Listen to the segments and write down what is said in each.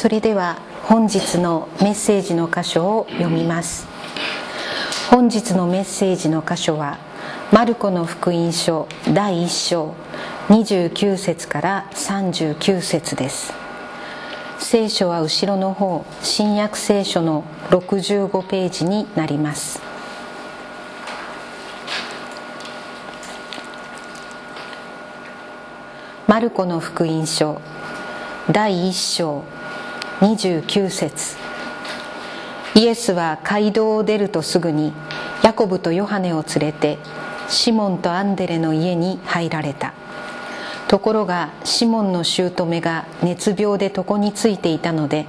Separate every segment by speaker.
Speaker 1: それでは本日のメッセージの箇所を読みます。本日のメッセージの箇所はマルコの福音書第1章29節から39節です。聖書は後ろの方新約聖書の65ページになります。マルコの福音書第1章29節。イエスは街道を出るとすぐにヤコブとヨハネを連れてシモンとアンデレの家に入られた。ところがシモンの姑が熱病で床についていたので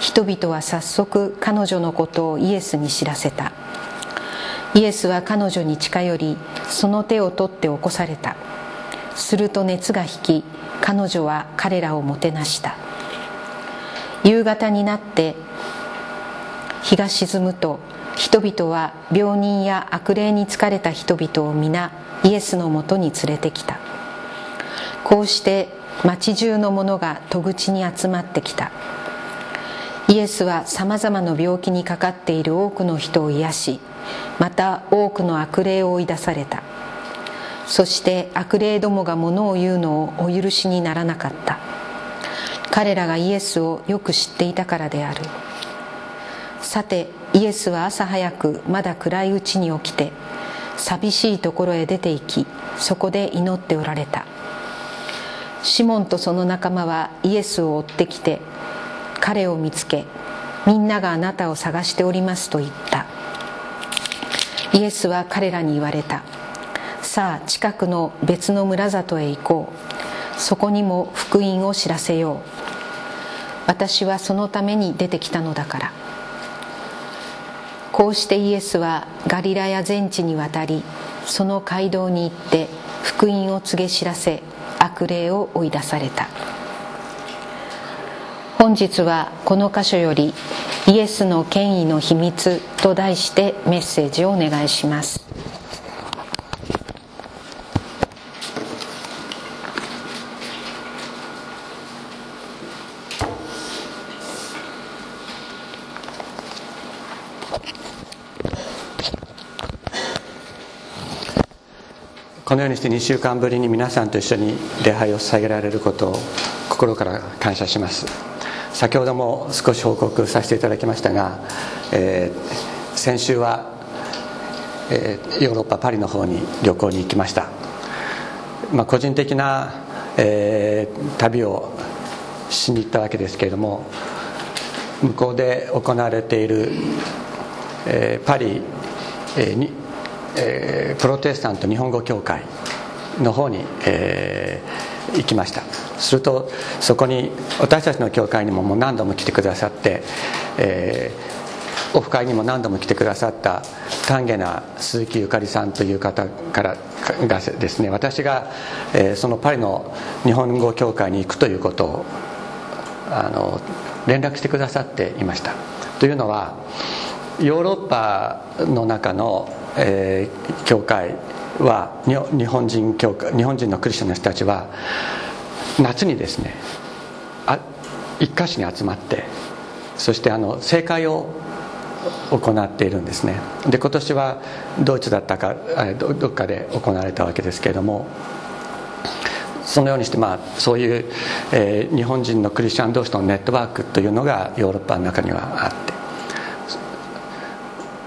Speaker 1: 人々は早速彼女のことをイエスに知らせた。イエスは彼女に近寄りその手を取って起こされた。すると熱が引き彼女は彼らをもてなした。夕方になって日が沈むと人々は病人や悪霊に疲れた人々を皆イエスのもとに連れてきた。こうして町中の者が戸口に集まってきた。イエスはさまざまな病気にかかっている多くの人を癒しまた多くの悪霊を追い出された。そして悪霊どもが物を言うのをお許しにならなかった。彼らがイエスをよく知っていたからである。さてイエスは朝早くまだ暗いうちに起きて寂しいところへ出て行きそこで祈っておられた。シモンとその仲間はイエスを追ってきて彼を見つけみんながあなたを探しておりますと言った。イエスは彼らに言われた。さあ近くの別の村里へ行こう。そこにも福音を知らせよう。私はそのために出てきたのだから。こうしてイエスはガリラや全地に渡りその街道に行って福音を告げ知らせ悪霊を追い出された。本日はこの箇所より「イエスの権威の秘密」と題してメッセージをお願いします
Speaker 2: こようにして2週間ぶりに皆さんと一緒に礼拝を捧げられることを心から感謝します。先ほども少し報告させていただきましたが、えー、先週は、えー、ヨーロッパパリの方に旅行に行きました、まあ、個人的な、えー、旅をしに行ったわけですけれども向こうで行われている、えパリ、えにえー、プロテスタント日本語協会の方に、えー、行きました。するとそこに私たちの教会にももう何度も来てくださって、えー、オフ会にも何度も来てくださった丹下な鈴木ゆかりさんという方からがですね私が、えー、そのパリの日本語協会に行くということをあの連絡してくださっていました。というのはヨーロッパの中のえー、教会は日本人教会日本人のクリスチャンの人たちは夏にですねあ一箇所に集まってそしてあの正会を行っているんですね。で今年はドイツだったかどっかで行われたわけですけれどもそのようにして、まあ、そういう、えー、日本人のクリスチャン同士のネットワークというのがヨーロッパの中にはあって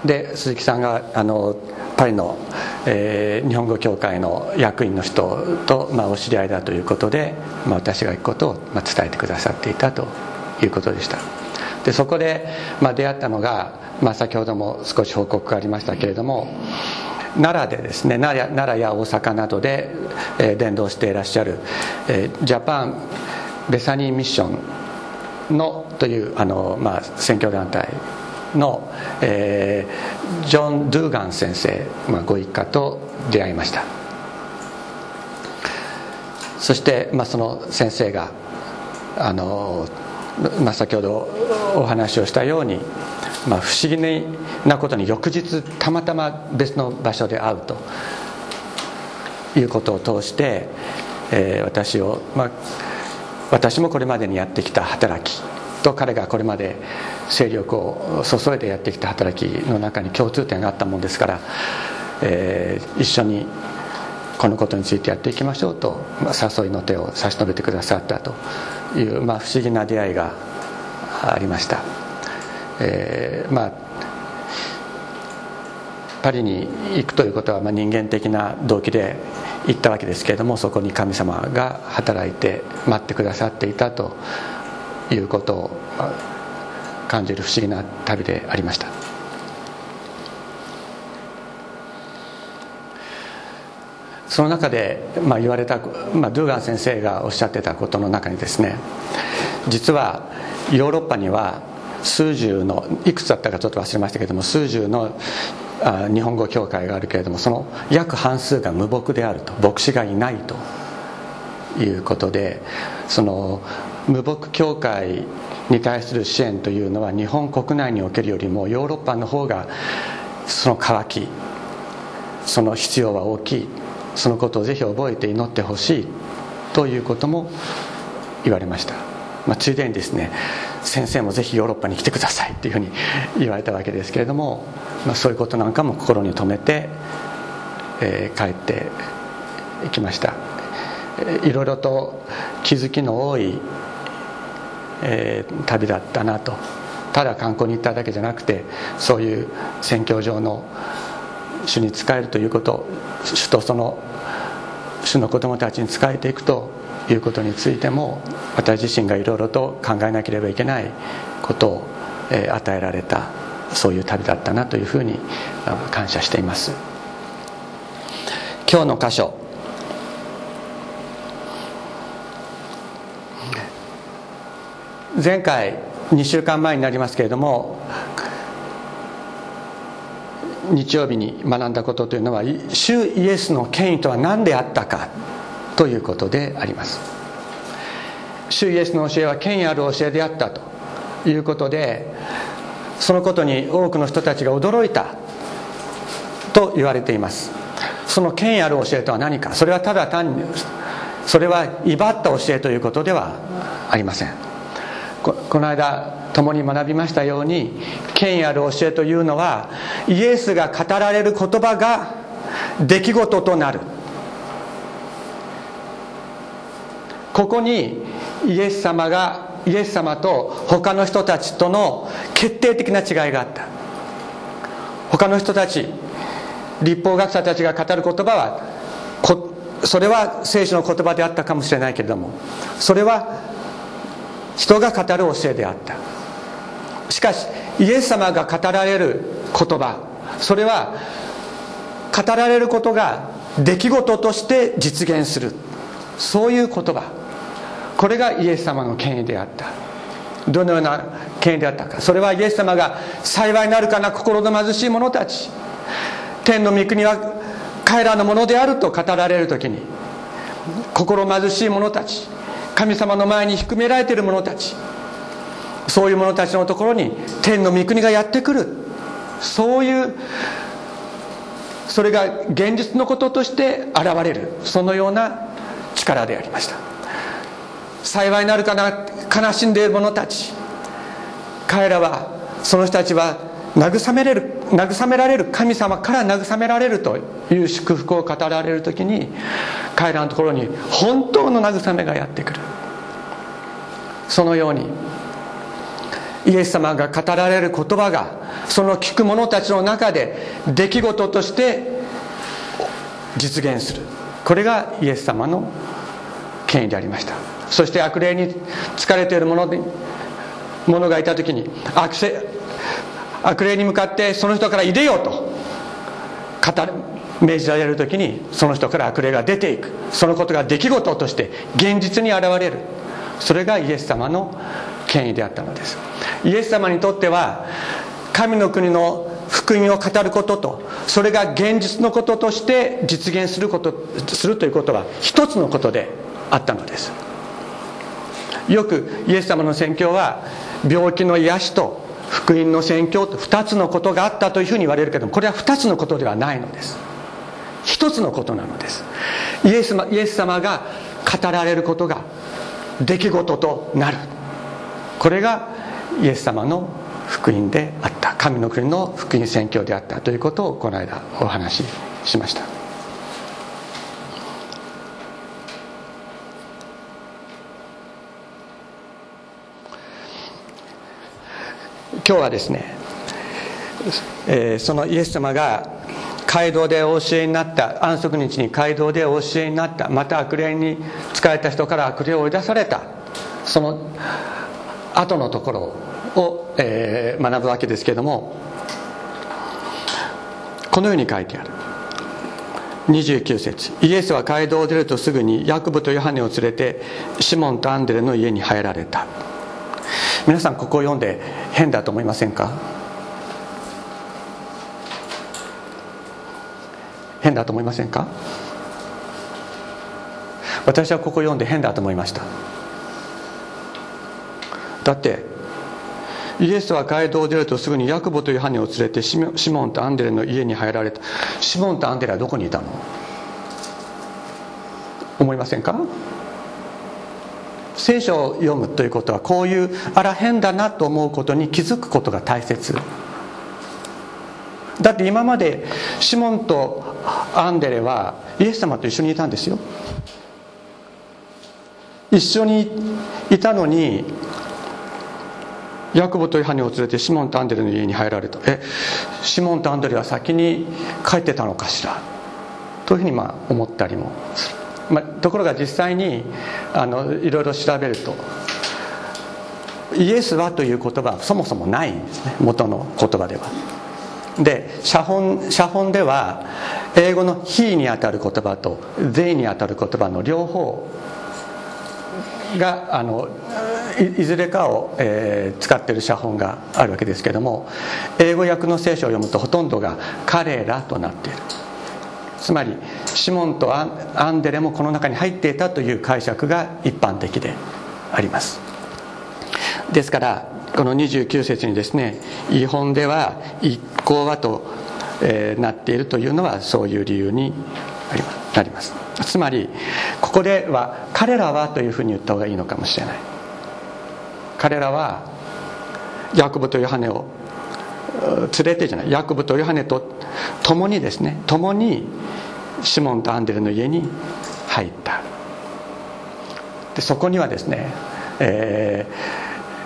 Speaker 2: で鈴木さんがあのパリの、えー、日本語協会の役員の人と、まあ、お知り合いだということで、まあ、私が行くことを、まあ、伝えてくださっていたということでした。でそこで、まあ、出会ったのが、まあ、先ほども少し報告がありましたけれども奈良でですね奈良奈良や大阪などで、えー、伝道していらっしゃる、えー、ジャパン・ベサニーミッションのというあの、まあ、選挙団体の、えー、ジョン・ドゥーガン先生、まあ、ご一家と出会いました。そして、まあ、その先生があの、まあ、先ほどお話をしたように、まあ、不思議なことに翌日たまたま別の場所で会うということを通して、えー、私を、まあ、私もこれまでにやってきた働きと彼がこれまで勢力を注いでやってきた働きの中に共通点があったもんですから、えー、一緒にこのことについてやっていきましょうと、まあ、誘いの手を差し伸べてくださったという、まあ、不思議な出会いがありました、えー、まあパリに行くということはま人間的な動機で行ったわけですけれどもそこに神様が働いて待ってくださっていたということを感じる不思議な旅でありました。その中で、まあ、言われた、まあ、ドゥーガン先生がおっしゃってたことの中にですね実はヨーロッパには数十のいくつだったかちょっと忘れましたけども数十のあ日本語協会があるけれどもその約半数が無牧であると牧師がいないということでその無牧協会に対する支援というのは日本国内におけるよりもヨーロッパの方がその渇きその必要は大きいそのことをぜひ覚えて祈ってほしいということも言われました、まあ、ついでにですね先生もぜひヨーロッパに来てくださいっていうふうに言われたわけですけれども、まあ、そういうことなんかも心に留めて、えー、帰っていきました。いろいろと気づきの多い、えー、旅だったなと。ただ観光に行っただけじゃなくてそういう宣教場の主に仕えるということ主とその主の子供たちに仕えていくということについても私自身がいろいろと考えなければいけないことを、え与えられたそういう旅だったなというふうに感謝しています。今日の箇所前回2週間前になりますけれども日曜日に学んだことというのは主イエスの権威とは何であったかということであります。主イエスの教えは権威ある教えであったということでそのことに多くの人たちが驚いたと言われています。その権威ある教えとは何かそれはただ単にそれは威張った教えということではありません。この間共に学びましたように権威ある教えというのはイエスが語られる言葉が出来事となる。ここにイエス様がイエス様と他の人たちとの決定的な違いがあった。他の人たち立法学者たちが語る言葉はそれは聖書の言葉であったかもしれないけれどもそれは人が語る教えであった。しかしイエス様が語られる言葉それは語られることが出来事として実現する。そういう言葉。これがイエス様の権威であった。どのような権威であったか。それはイエス様が幸いなるかな心の貧しい者たち。天の御国は彼らのものであると語られる時に心貧しい者たち。神様の前に低められている者たち。そういう者たちのところに天の御国がやってくる。そういうそれが現実のこととして現れる。そのような力でありました。幸いなるかな悲しんでいる者たち。彼らはその人たちは慰めれる慰められる神様から慰められるという祝福を語られる時に彼らのところに本当の慰めがやってくる。そのようにイエス様が語られる言葉がその聞く者たちの中で出来事として実現する。これがイエス様の権威でありました。そして悪霊に疲れている者者がいた時に悪悪霊に向かってその人からいでよと語る命じられる時にその人から悪霊が出ていく。そのことが出来事として現実に現れる。それがイエス様の権威であったのです。イエス様にとっては神の国の福音を語ることとそれが現実のこととして実現することするということは一つのことであったのです。よくイエス様の宣教は病気の癒しと福音の宣教と2つのことがあったというふうに言われるけどもこれは2つのことではないのです。1つのことなのです。イエスイエス様が語られることが出来事となる。これがイエス様の福音であった。神の国の福音宣教であったということをこの間お話ししました。今日はですね、えー、そのイエス様が街道でお教えになった安息日に街道でお教えになったまた悪霊に仕えた人から悪霊を追い出されたその後のところを、えー、学ぶわけですけれどもこのように書いてある。29節イエスは街道を出るとすぐにヤクブとヨハネを連れてシモンとアンデレの家に入られた。皆さんここを読んで変だと思いませんか？変だと思いませんか？私はここ読んで変だと思いました。だってイエスは街道を出るとすぐにヤクボとヨハネを連れてシモンとアンデレの家に入られた。シモンとアンデレはどこにいたの？思いませんか？聖書を読むということはこういうあら変だなと思うことに気づくことが大切だって今までシモンとアンデレはイエス様と一緒にいたんですよ。一緒にいたのにヤクボとヨハネを連れてシモンとアンデレの家に入られた。えシモンとアンデレは先に帰ってたのかしら？というふうにまあ思ったりもする、まあ、ところが実際にあのいろいろ調べるとイエスはという言葉はそもそもないんですね元の言葉では。で写本写本では英語の「he」にあたる言葉と「they」にあたる言葉の両方があのいずれかを、えー、使っている写本があるわけですけども英語訳の聖書を読むとほとんどが「彼ら」となっている。つまりシモンとアンデレもこの中に入っていたという解釈が一般的であります。ですからこの29節にですね違本では一行はと、え、なっているというのはそういう理由になります。つまりここでは彼らはというふうに言った方がいいのかもしれない。彼らはヤコブとヨハネを連れてじゃないヤコブとヨハネと共にですね共にシモンとアンデルの家に入った。でそこにはですね、えー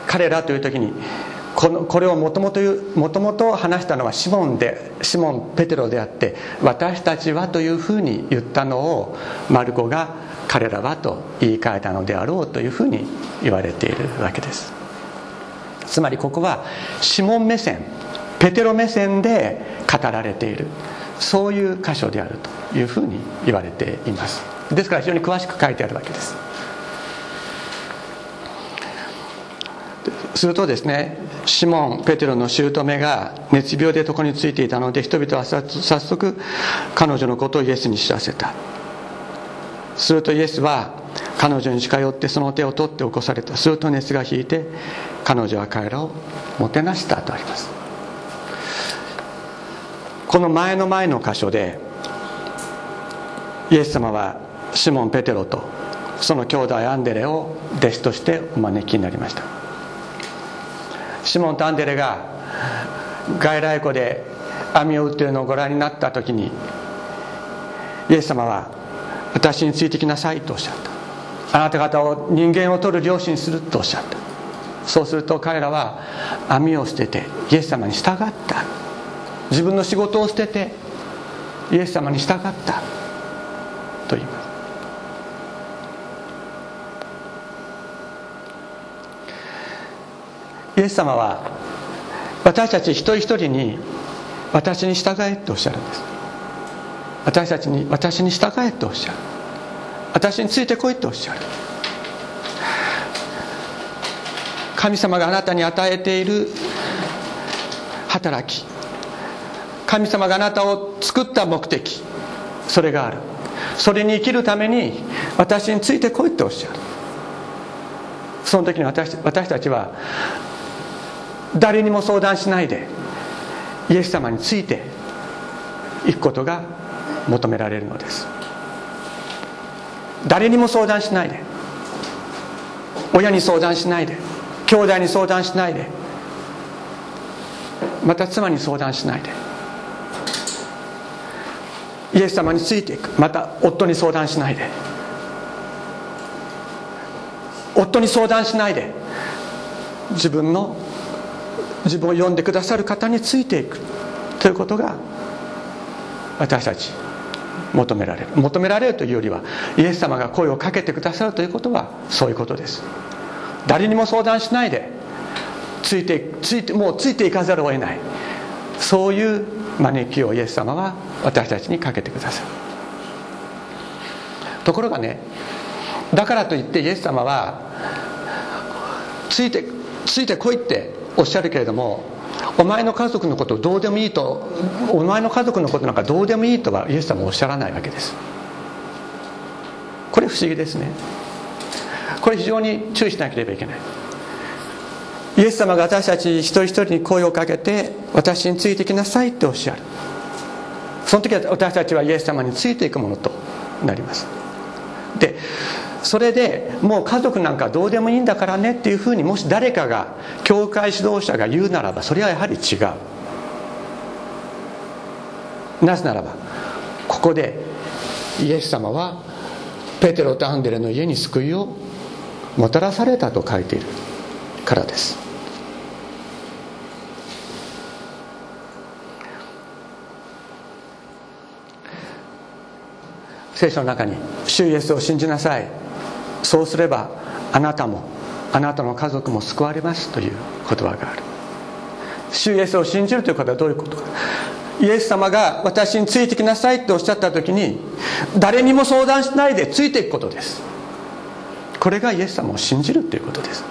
Speaker 2: 彼らという時にこのこれをもともともともと話したのはシモンでシモン・ペテロであって私たちはというふうに言ったのをマルコが彼らはと言い換えたのであろうというふうに言われているわけです。つまりここはシモン目線ペテロ目線で語られている。そういう箇所であるというふうに言われています。ですから非常に詳しく書いてあるわけです。するとですねシモン・ペテロの姑が熱病で床についていたので人々は早速彼女のことをイエスに知らせた。するとイエスは彼女に近寄ってその手を取って起こされた。すると熱が引いて彼女は彼らをもてなしたとあります。この前の前の箇所でイエス様はシモン・ペテロとその兄弟アンデレを弟子としてお招きになりました。シモンとアンデレが外来湖で網を打っているのをご覧になった時にイエス様は「私についてきなさい」とおっしゃった。あなた方を人間を取る漁師にするとおっしゃった。そうすると彼らは網を捨ててイエス様に従った。自分の仕事を捨ててイエス様に従ったと言います。イエス様は私たち一人一人に私に従えとおっしゃるんです。私たちに私に従えとおっしゃる。私についてこいとおっしゃる。神様があなたに与えている働き。神様があなたを作った目的。それがある。それに生きるために私についてこいとおっしゃる。その時に私私たちは誰にも相談しないでイエス様についていくことが求められるのです。誰にも相談しないで。親に相談しないで。兄弟に相談しないで。また妻に相談しないで。イエス様についていく。また夫に相談しないで。夫に相談しないで。自分の自分を呼んでくださる方についていく。ということが私たち求められる。求められるというよりはイエス様が声をかけてくださるということはそういうことです。誰にも相談しないで。ついてついてもうついていかざるを得ない。そういう招きをイエス様は私たちにかけてくださる。ところがねだからといってイエス様はついてついてこいっておっしゃるけれどもお前の家族のことどうでもいいとお前の家族のことなんかどうでもいいとはイエス様はおっしゃらないわけです。これ不思議ですね。これ非常に注意しなければいけない。イエス様が私たち一人一人に声をかけて私についてきなさいっておっしゃる。その時は私たちはイエス様についていくものとなります。でそれでもう家族なんかどうでもいいんだからねっていうふうにもし誰かが教会指導者が言うならばそれはやはり違う。なぜならばここでイエス様はペテロとアンデレの家に救いをもたらされたと書いているからです。聖書の中に「主イエスを信じなさい」そうすればあなたもあなたの家族も救われますという言葉がある。主イエスを信じるということはどういうことか。イエス様が私についてきなさいっておっしゃった時に誰にも相談しないでついていくことです。これがイエス様を信じるということです。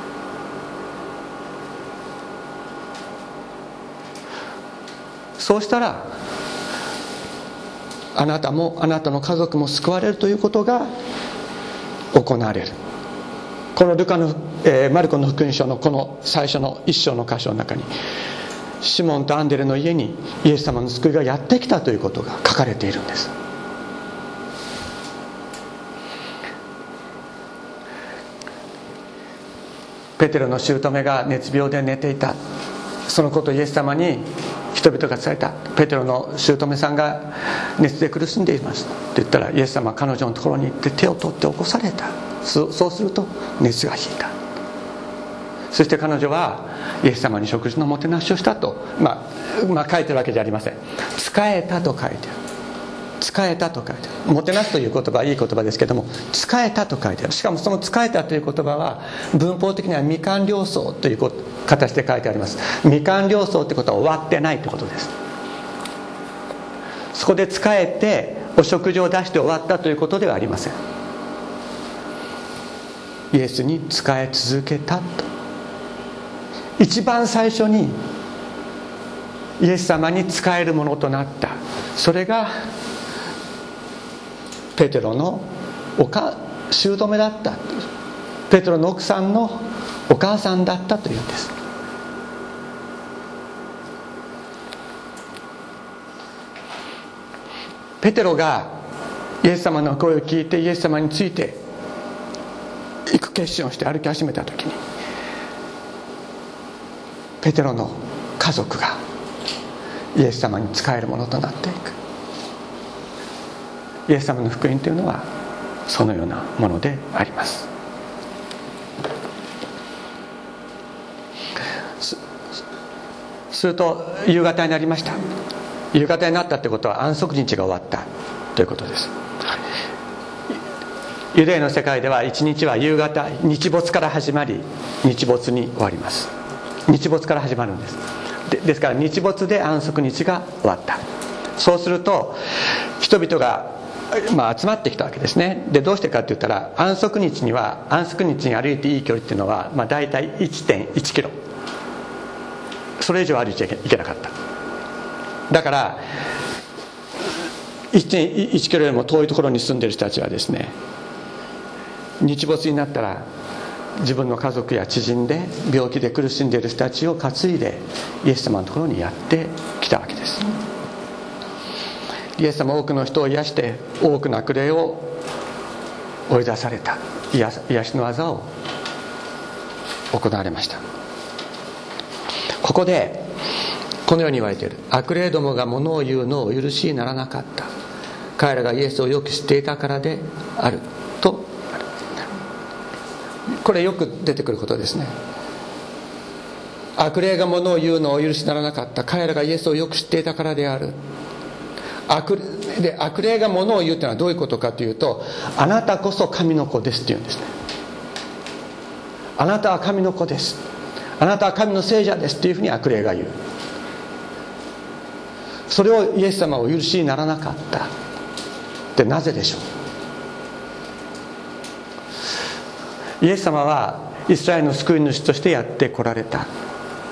Speaker 2: そうしたらあなたもあなたの家族も救われるということが行われる。このルカの、えー、マルコの福音書のこの最初の一章の箇所の中にシモンとアンデレの家にイエス様の救いがやってきたということが書かれているんです。ペテロの姑が熱病で寝ていた。そのことをイエス様に人々が伝えた。ペテロの姑さんが熱で苦しんでいます。って言ったらイエス様は彼女のところに行って手を取って起こされた。そうすると熱が引いた。そして彼女はイエス様に食事のもてなしをしたと、まあ、まあ書いてるわけじゃありません。使えたと書いてある。使えたと書いてある。もてなすという言葉はいい言葉ですけども使えたと書いてある。しかもその使えたという言葉は文法的には未完了層という形で書いてあります。未完了層ってことは終わってないってことです。そこで使えてお食事を出して終わったということではありません。イエスに仕え続けたと。一番最初にイエス様に仕えるものとなった。それがペテロのおか姑だったペテロの奥さんのお母さんだったというんです。ペテロがイエス様の声を聞いてイエス様について行く決心をして歩き始めた時にペテロの家族がイエス様に仕えるものとなっていく。イエス様の福音というのはそのようなものであります。すると夕方になりました。夕方になったってことは安息日が終わったということです。ユダヤの世界では一日は夕方日没から始まり日没に終わります。日没から始まるんです。でですから日没で安息日が終わった。そうすると人々がまあ、集まってきたわけですね。でどうしてかって言ったら安息日には安息日に歩いていい距離っていうのは、まあ、大体1 1キロ。それ以上歩いちゃいけなかった。だから1.1キロよりも遠いところに住んでる人たちはですね日没になったら自分の家族や知人で病気で苦しんでいる人たちを担いでイエス様のところにやってきたわけです。イエス様多くの人を癒して多くの悪霊を追い出された。癒しの技を行われました。ここでこのように言われている。悪霊どもが物を言うのを許しにならなかった。彼らがイエスをよく知っていたからである。とこれよく出てくることですね。悪霊が物を言うのを許しならなかった。彼らがイエスをよく知っていたからである。悪で悪霊が物を言うというのはどういうことかというとあなたこそ神の子ですっていうんですね。あなたは神の子です。あなたは神の聖者ですっていうふうに悪霊が言う。それをイエス様を許しにならなかった。ってなぜでしょう？イエス様はイスラエルの救い主としてやってこられた。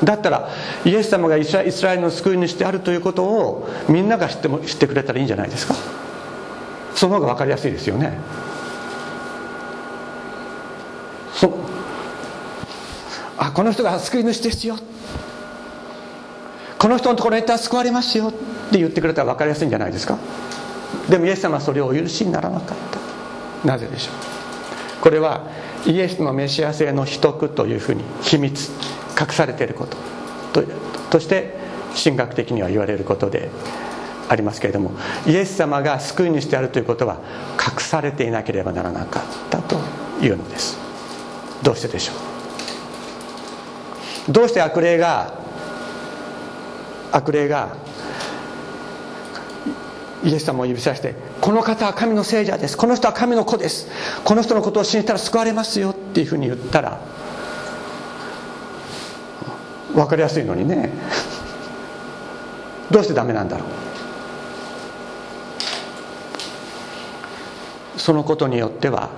Speaker 2: だったらイエス様がイスラエルの救い主であるということをみんなが知っても知ってくれたらいいんじゃないですか？その方が分かりやすいですよね。そあこの人が救い主ですよ。この人のところに行ったら救われますよ。って言ってくれたら分かりやすいんじゃないですか？でもイエス様はそれをお許しにならなかった。なぜでしょう？これはイエスのメシア性の秘匿というふうに秘密。隠されていること。として神学的には言われることでありますけれどもイエス様が救い主であるということは隠されていなければならなかったというのです。どうしてでしょう？どうして悪霊が悪霊がイエス様を指さしてこの方は神の聖者です。この人は神の子です。この人のことを信じたら救われますよっていうふうに言ったら分かりやすいのにね。どうしてダメなんだろう。そのことによっては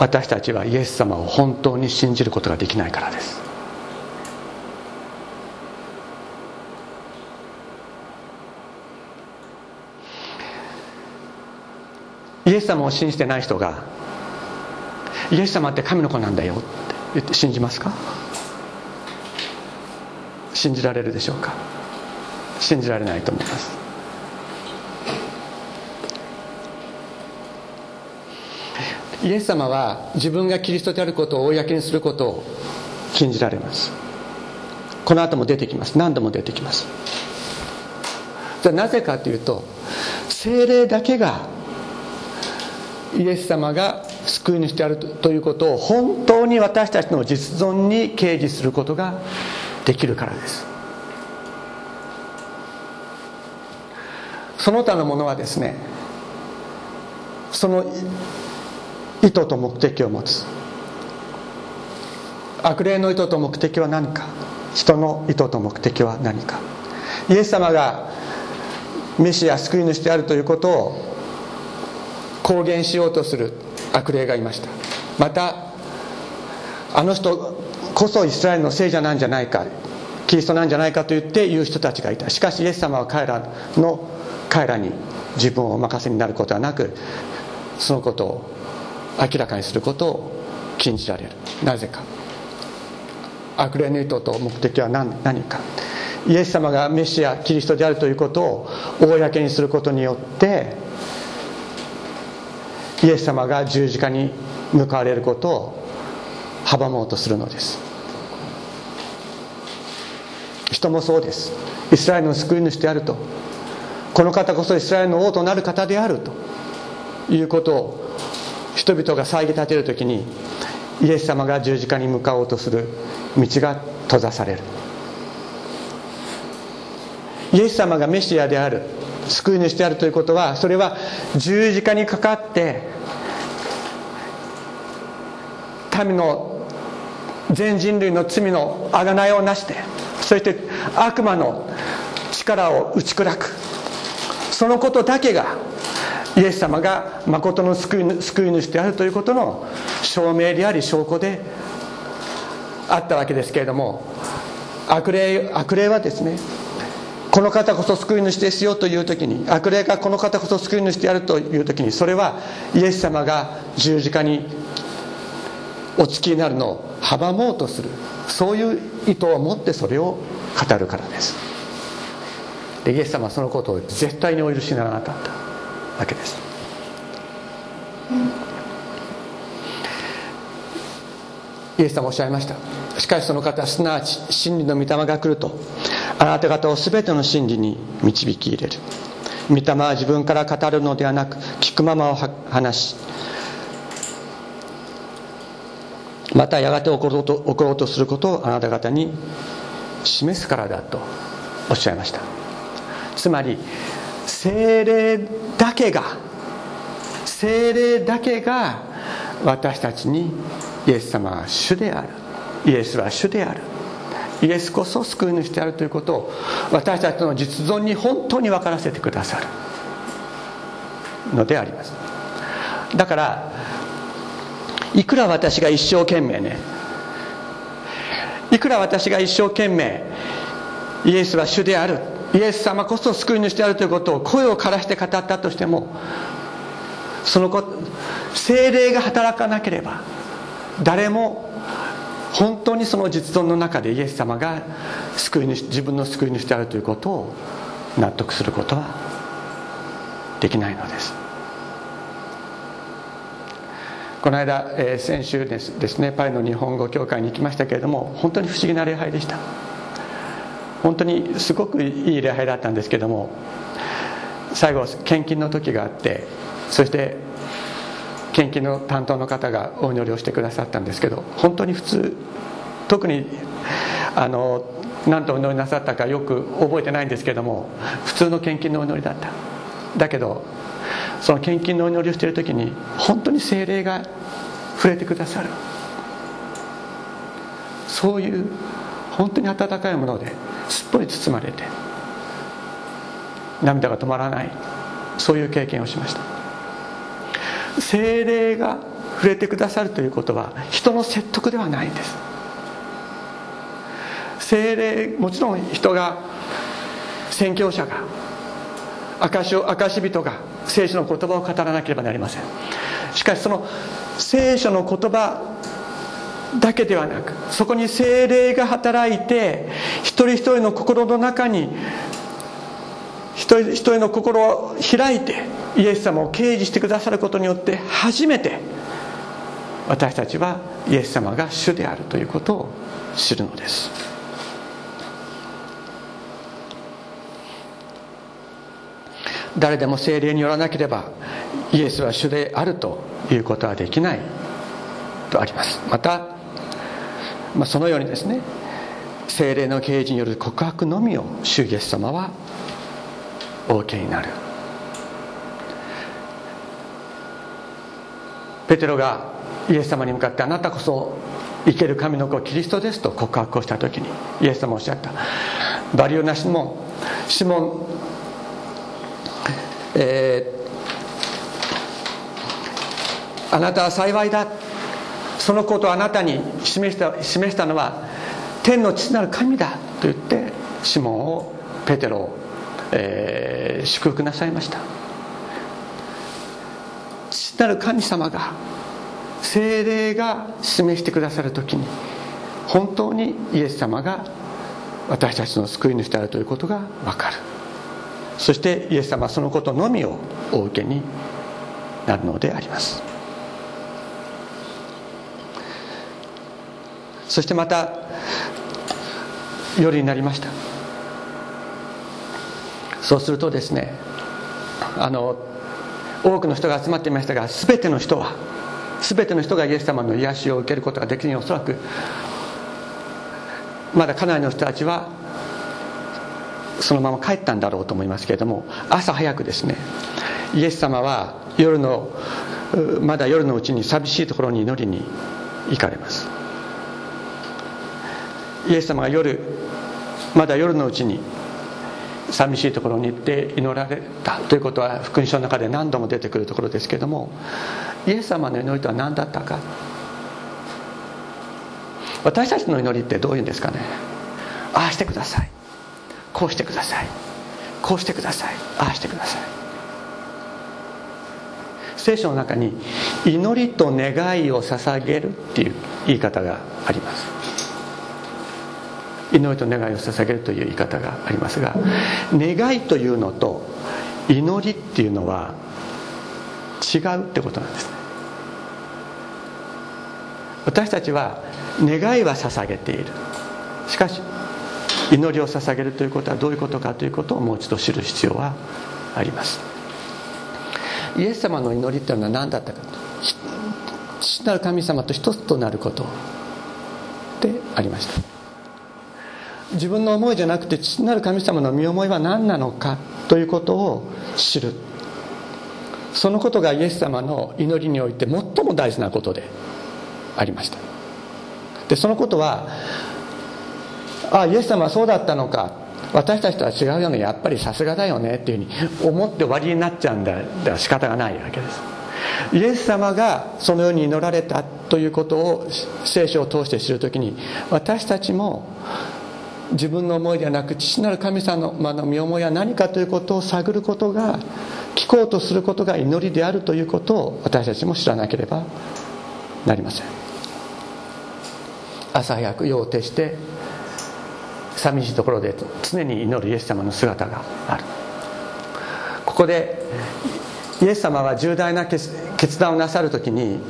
Speaker 2: 私たちはイエス様を本当に信じることができないからです。イエス様を信じてない人がイエス様って神の子なんだよって言って信じますか？信じられるでしょうか？信じられないと思います。イエス様は自分がキリストであることを公にすることを信じられます。この後も出てきます。何度も出てきます。じゃあなぜかというと精霊だけがイエス様が救い主であるということを本当に私たちの実存に掲示することができるからです。その他のものはですねその意図と目的を持つ。悪霊の意図と目的は何か。人の意図と目的は何か。イエス様がメシア救い主であるということを公言しようとする悪霊がいました。またあの人こそイスラエルの聖者なんじゃないかキリストなんじゃないかと言って言う人たちがいた。しかしイエス様は彼らの彼らに自分をお任せになることはなくそのことを明らかにすることを禁じられる。なぜか。悪霊の意図と目的は何何か。イエス様がメシアキリストであるということを公にすることによってイエス様が十字架に向かわれることを阻もうとするのです。人もそうです。イスラエルの救い主であると。この方こそイスラエルの王となる方であると。いうことを人々が騒ぎ立てる時にイエス様が十字架に向かおうとする道が閉ざされる。イエス様がメシアである救い主であるということはそれは十字架にかかって民の全人類の罪の贖いをなしてそして悪魔の力を打ち砕く。そのことだけがイエス様が誠の救い救い主であるということの証明であり証拠であったわけですけれども悪霊悪霊はですねこの方こそ救い主ですよという時に悪霊がこの方こそ救い主であるという時にそれはイエス様が十字架にお付きになるのを阻もうとする。そういう意図を持ってそれを語るからです。でイエス様はそのことを絶対にお許しにならなかったわけです。イエス様おっしゃいました。しかしその方すなわち真理の御霊が来ると。あなた方を全ての真理に導き入れる。御霊は自分から語るのではなく聞くままを話しまたやがて起ころうと起ころうとすることをあなた方に示すからだとおっしゃいました。つまり精霊だけが精霊だけが私たちにイエス様は主である。イエスは主である。イエスこそ救い主であるということを私たちの実存に本当に分からせてくださるのであります。だからいくら私が一生懸命ね。いくら私が一生懸命イエスは主である。イエス様こそ救い主であるということを声を枯らして語ったとしてもそのこと精霊が働かなければ誰も本当にその実存の中でイエス様が救い主自分の救い主であるということを納得することはできないのです。この間、えー、先週ですですねパリの日本語協会に行きましたけれども本当に不思議な礼拝でした。本当にすごくいい礼拝だったんですけども最後献金の時があってそして献金の担当の方がお祈りをしてくださったんですけど本当に普通特にあの何とお祈りなさったかよく覚えてないんですけども普通の献金のお祈りだった。だけどその献金のお祈りをしている時に本当に精霊が触れてくださる。そういう本当に温かいものですっぽり包まれて涙が止まらないそういう経験をしました。精霊が触れてくださるということは人の説得ではないんです。精霊もちろん人が宣教者が証を証人が聖書の言葉を語らなければなりません。しかしその聖書の言葉だけではなくそこに精霊が働いて一人一人の心の中に一人一人の心を開いてイエス様を掲示してくださることによって初めて私たちはイエス様が主であるということを知るのです。誰でも精霊によらなければイエスは主であるということはできないとあります。また、まあ、そのようにですね精霊の啓示による告白のみを主イエス様はお受けになる。ペテロがイエス様に向かってあなたこそ生ける神の子キリストですと告白をした時にイエス様おっしゃった。バリオナシモンシモンえー、あなたは幸いだ。そのことをあなたに示した示したのは天の父なる神だ。と言ってシモンをペテロを、えー、祝福なさいました。父なる神様が精霊が示してくださる時に本当にイエス様が私たちの救い主であるということが分かる。そしてイエス様はそのことのみをお受けになるのであります。そしてまた夜になりました。そうするとですねあの多くの人が集まっていましたが全ての人は全ての人がイエス様の癒しを受けることができるようにおそらくまだかなりの人たちはそのまま帰ったんだろうと思いますけれども朝早くですねイエス様は夜のまだ夜のうちに寂しいところに祈りに行かれます。イエス様が夜まだ夜のうちに寂しいところに行って祈られたということは福音書の中で何度も出てくるところですけどもイエス様の祈りとは何だったか。私たちの祈りってどういうんですかね。ああしてください。こうしてください。こうしてください。ああしてください。聖書の中に祈りと願いを捧げるっていう言い方があります。祈りと願いを捧げるという言い方がありますが願いというのと祈りっていうのは違うってことなんです。私たちは願いは捧げている。しかし祈りを捧げるということはどういうことかということをもう一度知る必要はあります。イエス様の祈りというのは何だったか父なる神様と一つとなることでありました。自分の思いじゃなくて父なる神様の身思いは何なのかということを知る。そのことがイエス様の祈りにおいて最も大事なことでありました。でそのことはあイエス様はそうだったのか。私たちとは違うよね。やっぱりさすがだよねっていうふうに思って終わりになっちゃうんだでは仕方がないわけです。イエス様がそのように祈られたということを聖書を通して知るときに私たちも自分の思いではなく父なる神様の身思いは何かということを探ることが聞こうとすることが祈りであるということを私たちも知らなければなりません。朝早く夜を徹して寂しいところで常に祈るイエス様の姿がある。ここでイエス様は重大な決断をなさる時に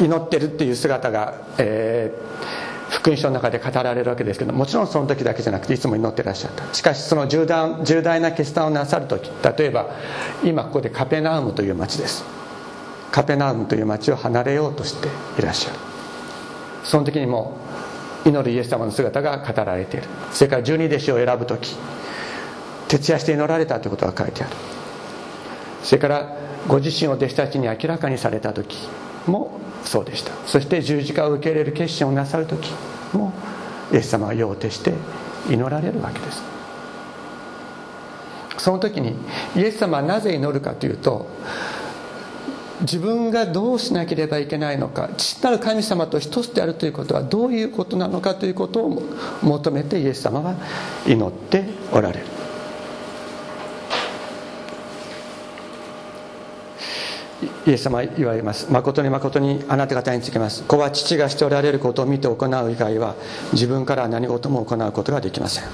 Speaker 2: 祈ってるっていう姿が、えー、福音書の中で語られるわけですけどもちろんその時だけじゃなくていつも祈ってらっしゃった。しかしその重大重大な決断をなさる時例えば今ここでカペナウムという町です。カペナウムという町を離れようとしていらっしゃる。その時にも祈るイエス様の姿が語られている。それから十二弟子を選ぶ時徹夜して祈られたということが書いてある。それからご自身を弟子たちに明らかにされた時もそうでした。そして十字架を受け入れる決心をなさる時もイエス様は夜を徹して祈られるわけです。その時にイエス様はなぜ祈るかというと自分がどうしなければいけないのか父なる神様と一つであるということはどういうことなのかということを求めてイエス様は祈っておられる。イエス様は言われます。誠に誠にあなた方につきます。子は父がしておられることを見て行う以外は自分から何事も行うことができません。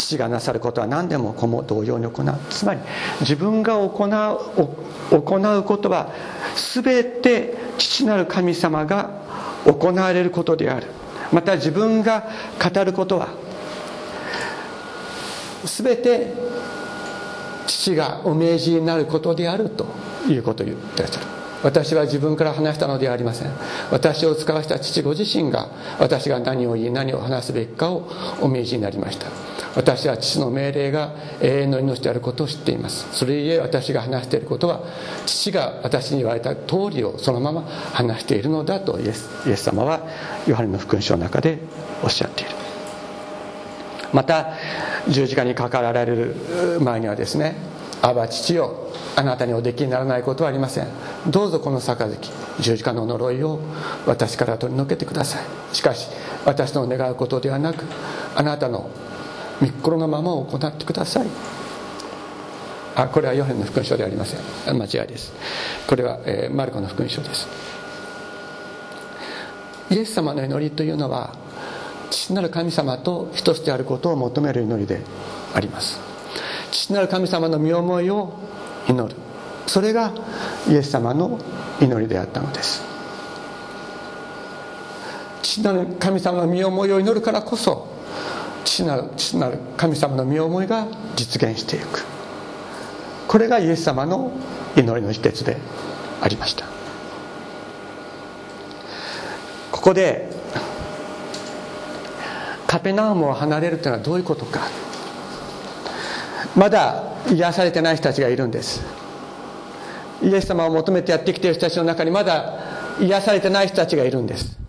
Speaker 2: 父がなさることは何でも子も同様に行う。つまり自分が行う行うことは全て父なる神様が行われることである。また自分が語ることは全て父がお命じになることであるということを言ってらっしゃる。私は自分から話したのではありません。私を使わした父ご自身が私が何を言い何を話すべきかをお命じになりました。私は父の命令が永遠の命であることを知っています。それゆえ私が話していることは父が私に言われた通りをそのまま話しているのだとイエスイエス様はヨハネの福音書の中でおっしゃっている。また十字架にかかられる前にはですね「アバ父よあなたにおできにならないことはありません。どうぞこの杯十字架の呪いを私から取り除けてください。しかし私の願うことではなくあなたの御心のままを行ってください。あこれはヨハネの福音書ではありません。間違いです。これは、えー、マルコの福音書です。イエス様の祈りというのは父なる神様と一つであることを求める祈りであります。父なる神様の身思いを祈る。それがイエス様の祈りであったのです。父なる神様の身思いを祈るからこそ父なる父なる神様の身思いが実現していく。これがイエス様の祈りの秘訣でありました。ここでカペナウムを離れるというのはどういうことか。まだ癒されてない人たちがいるんです。イエス様を求めてやってきている人たちの中にまだ癒されてない人たちがいるんです。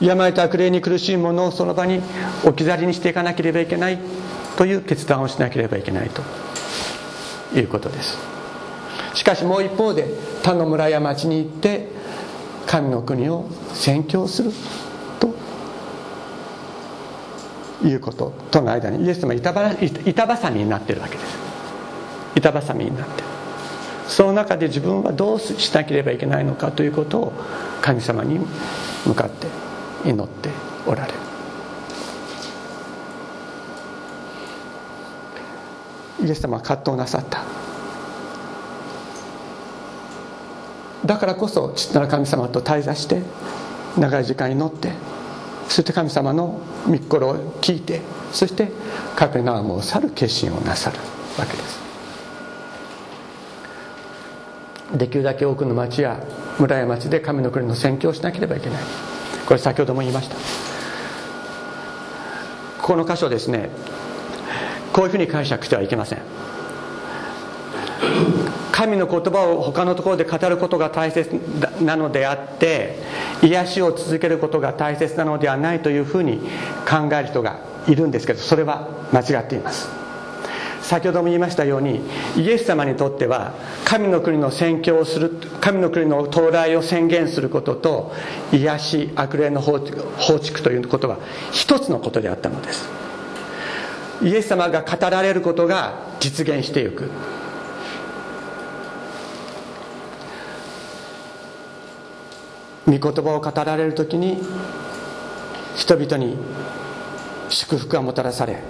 Speaker 2: 病と悪霊に苦しい者をその場に置き去りにしていかなければいけないという決断をしなければいけないと。いうことです。しかしもう一方で他の村や町に行って神の国を宣教するということとの間にイエス様板挟みになってるわけです。板挟みになって。るその中で自分はどうしなければいけないのかということを神様に向かって祈っておられる。イエス様は葛藤なさった。だからこそ父なる神様と対座して長い時間祈ってそして神様の御心を聞いてそしてカペナウムを去る決心をなさるわけです。できるだけ多くの町や村や町で神の国の宣教をしなければいけない。これ先ほども言いました。この箇所ですねこういうふうに解釈してはいけません。神の言葉を他のところで語ることが大切なのであって癒しを続けることが大切なのではないというふうに考える人がいるんですけどそれは間違っています。先ほども言いましたようにイエス様にとっては神の国の宣教をする神の国の到来を宣言することと癒し悪霊の放逐ということは一つのことであったのです。イエス様が語られることが実現していく。御言葉を語られる時に人々に祝福がもたらされ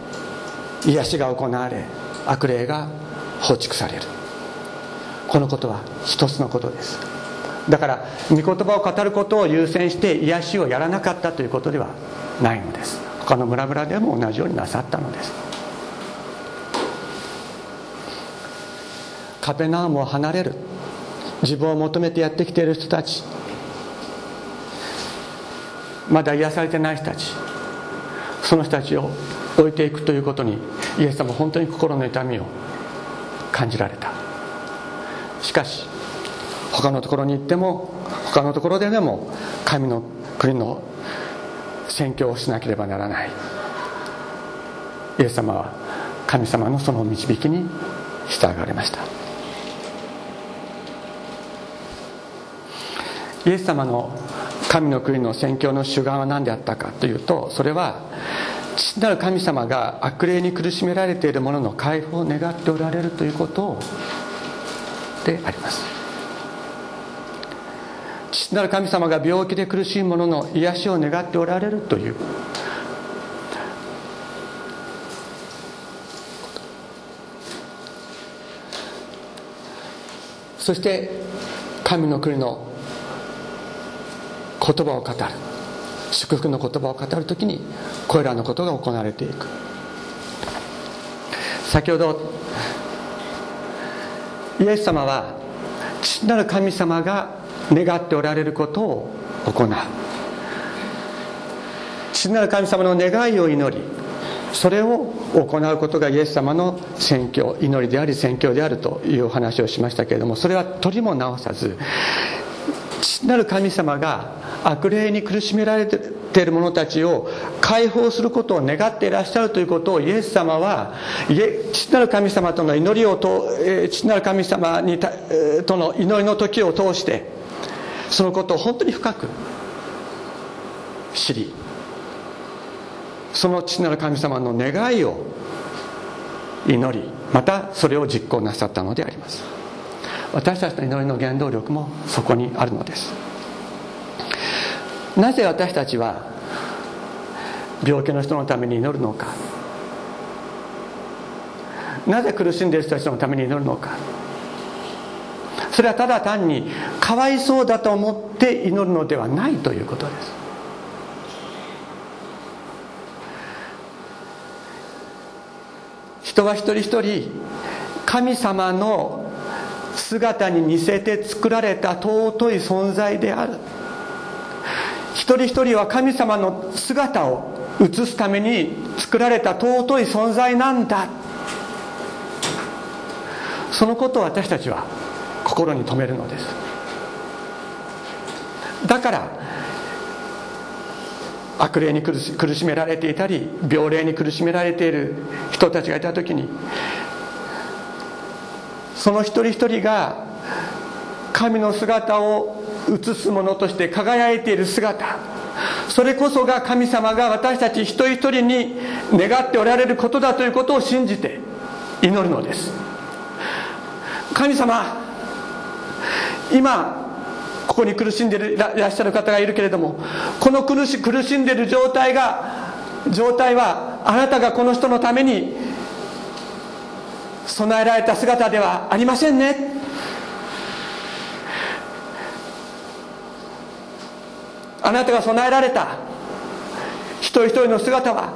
Speaker 2: 癒しが行われ悪霊が放逐される。このことは一つのことです。だから御言葉を語ることを優先して癒しをやらなかったということではないのです。他の村々でも同じようになさったのです。カペナウムを離れる。自分を求めてやってきている人たち。まだ癒されてない人たち。その人たちを置いていくということにイエス様本当に心の痛みを感じられた。しかし他のところに行っても他のところででも神の国の宣教をしなければならない。イエス様は神様のその導きに従われました。イエス様の神の国の宣教の主眼は何であったかというとそれは父なる神様が悪霊に苦しめられている者の解放を願っておられるということであります。父なる神様が病気で苦しい者の癒しを願っておられるという。そして神の国の言葉を語る。祝福の言葉を語る時にこれらのことが行われていく。先ほどイエス様は父なる神様が願っておられることを行う。父なる神様の願いを祈りそれを行うことがイエス様の宣教祈りであり宣教であるというお話をしましたけれどもそれは取りも直さずなる神様が悪霊に苦しめられている者たちを解放することを願っていらっしゃるということをイエス様は父なる神様との祈りをと父なる神様にとの祈りの時を通してそのことを本当に深く知りその父なる神様の願いを祈りまたそれを実行なさったのであります。私たちの祈りの原動力もそこにあるのです。なぜ私たちは病気の人のために祈るのか。なぜ苦しんでいる人たちのために祈るのか。それはただ単にかわいそうだと思って祈るのではないということです。人は一人一人神様の姿に似せて作られた尊い存在である。一人一人は神様の姿を映すために作られた尊い存在なんだ。そのことを私たちは心に留めるのです。だから悪霊に苦しめられていたり病霊に苦しめられている人たちがいた時にその一人一人が神の姿を映すものとして輝いている姿。それこそが神様が私たち一人一人に願っておられることだということを信じて祈るのです。神様今ここに苦しんでいらっしゃる方がいるけれどもこの苦し苦しんでいる状態が状態はあなたがこの人のために備えられた姿ではありませんね。あなたが備えられた一人一人の姿は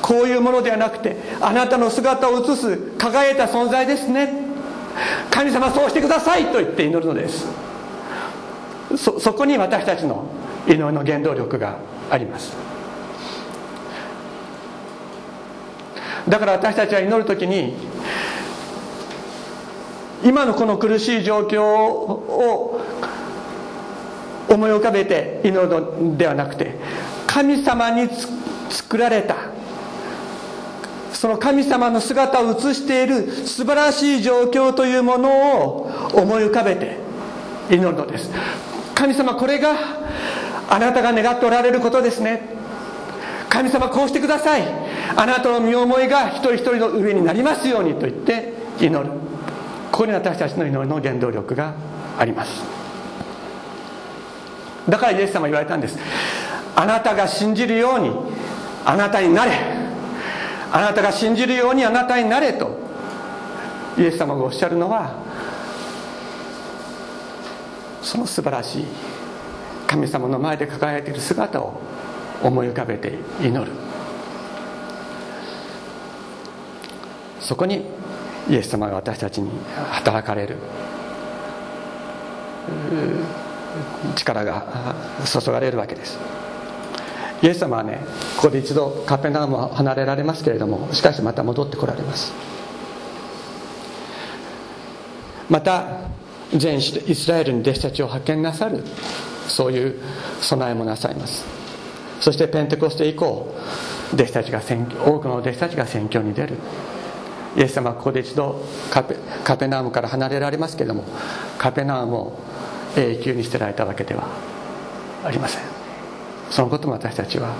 Speaker 2: こういうものではなくてあなたの姿を映す輝いた存在ですね。神様そうしてくださいと言って祈るのです。そそこに私たちの祈りの原動力があります。だから私たちは祈る時に今のこの苦しい状況を思い浮かべて祈るのではなくて神様に作られたその神様の姿を映している素晴らしい状況というものを思い浮かべて祈るのです。神様これがあなたが願っておられることですね。神様こうしてください。あなたの身思いが一人一人の上になりますようにと言って祈る。ここに私たちの祈りの原動力があります。だからイエス様言われたんです。あなたが信じるようにあなたになれ。あなたが信じるようにあなたになれと。イエス様がおっしゃるのはその素晴らしい神様の前で輝いている姿を思い浮かべて祈る。そこにイエス様が私たちに働かれる力が注がれるわけです。イエス様はねここで一度カペナウムを離れられますけれどもしかしまた戻ってこられます。また全イスラエルに弟子たちを派遣なさるそういう備えもなさいます。そしてペンテコステ以降弟子たちが多くの弟子たちが宣教に出る。イエス様はここで一度カペカペナウムから離れられますけれどもカペナウムを永久に捨てられたわけではありません。そのことも私たちは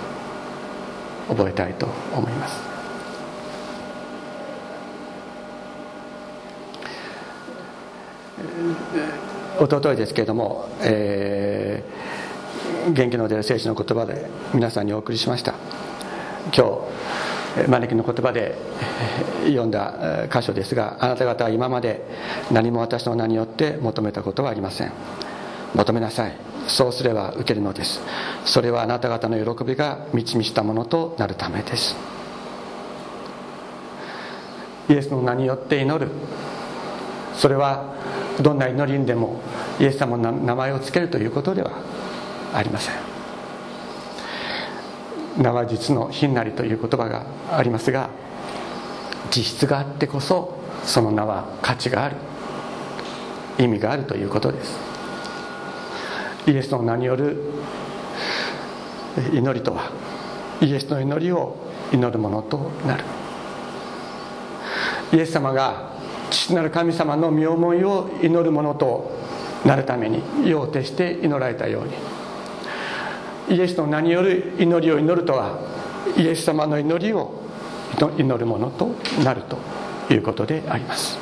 Speaker 2: 覚えたいと思います。おとといですけれども、えー、元気の出る聖書の言葉で皆さんにお送りしました。今日招きの言葉で読んだ箇所ですがあなた方は今まで何も私の名によって求めたことはありません。求めなさい。そうすれば受けるのです。それはあなた方の喜びが満ち満ちたものとなるためです。イエスの名によって祈る。それはどんな祈りにでもイエス様の名前を付けるということではありません。名は実のひんなりという言葉がありますが実質があってこそその名は価値がある。意味があるということです。イエスの名による祈りとはイエスの祈りを祈るものとなる。イエス様が父なる神様の身思いを祈るものとなるために夜を徹して祈られたようにイエスの名による祈りを祈るとはイエス様の祈りを祈るものとなるということであります。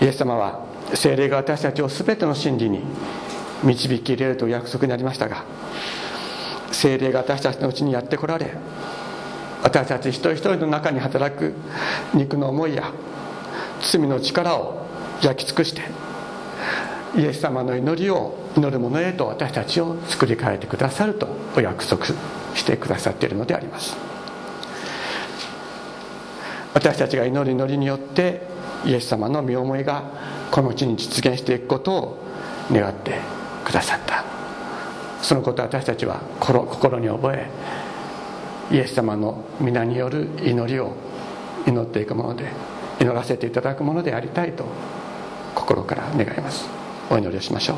Speaker 2: イエス様は精霊が私たちを全ての真理に導き入れると約束になりましたが精霊が私たちのうちにやってこられ私たち一人一人の中に働く肉の思いや罪の力を焼き尽くしてイエス様の祈りを祈る者へと私たちを作り変えてくださるとお約束してくださっているのであります。私たちが祈る祈りによってイエス様の身思いがこの地に実現していくことを願ってくださった。そのことを私たちは心に覚えイエス様の皆による祈りを祈っていくもので祈らせていただくものでありたいと心から願います。お祈りをしましょう。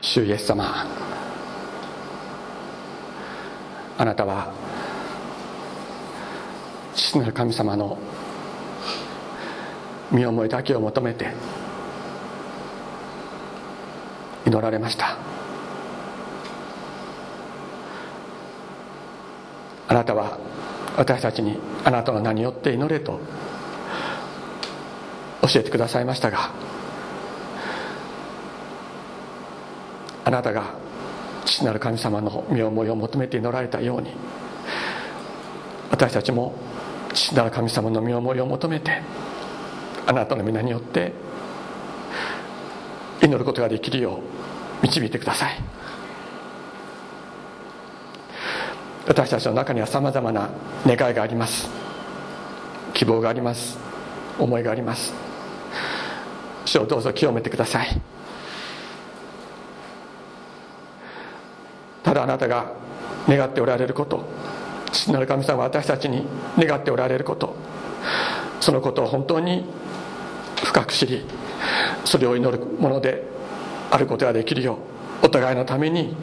Speaker 2: 主イエス様あなたは父なる神様の身思いだけを求めて祈られました。あなたは私たちにあなたの名によって祈れと教えてくださいましたがあなたが父なる神様の身思いを求めて祈られたように私たちも父なる神様の身思いを求めてあなたの皆によって祈ることができるよう導いてください。私たちの中にはさまざまな願いがあります。希望があります。思いがあります。主をどうぞ清めてください。ただあなたが願っておられること父なる神様は私たちに願っておられることそのことを本当に深く知りそれを祈るものであることができるようお互いのために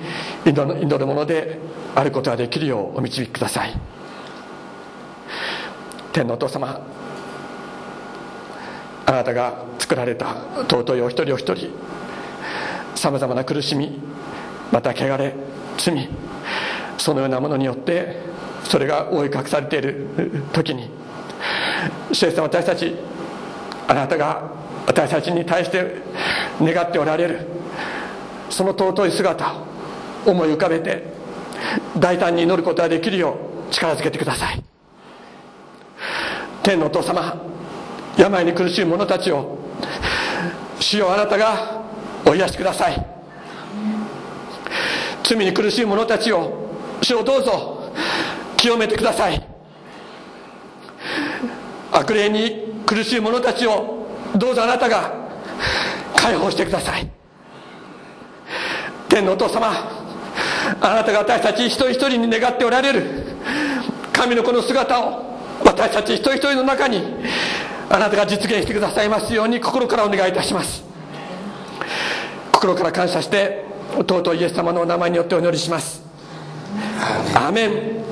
Speaker 2: 祈るものであることができるようお導きください。天のお父様あなたが作られた尊いお一人お一人さまざまな苦しみまた汚れ罪そのようなものによってそれが覆い隠されている時に主イエ私たちあなたが私たちに対して願っておられるその尊い姿を思い浮かべて大胆に祈ることができるよう力づけてください。天のお父様病に苦しい者たちを主よあなたがお癒しください。罪に苦しい者たちを主をどうぞ清めてください。悪霊に苦しい者たちをどうぞあなたが解放してください。天のお父様あなたが私たち一人一人に願っておられる神の子の姿を私たち一人一人の中にあなたが実現してくださいますように心からお願いいたします。心から感謝して尊いイエス様のお名前によってお祈りします。アーメン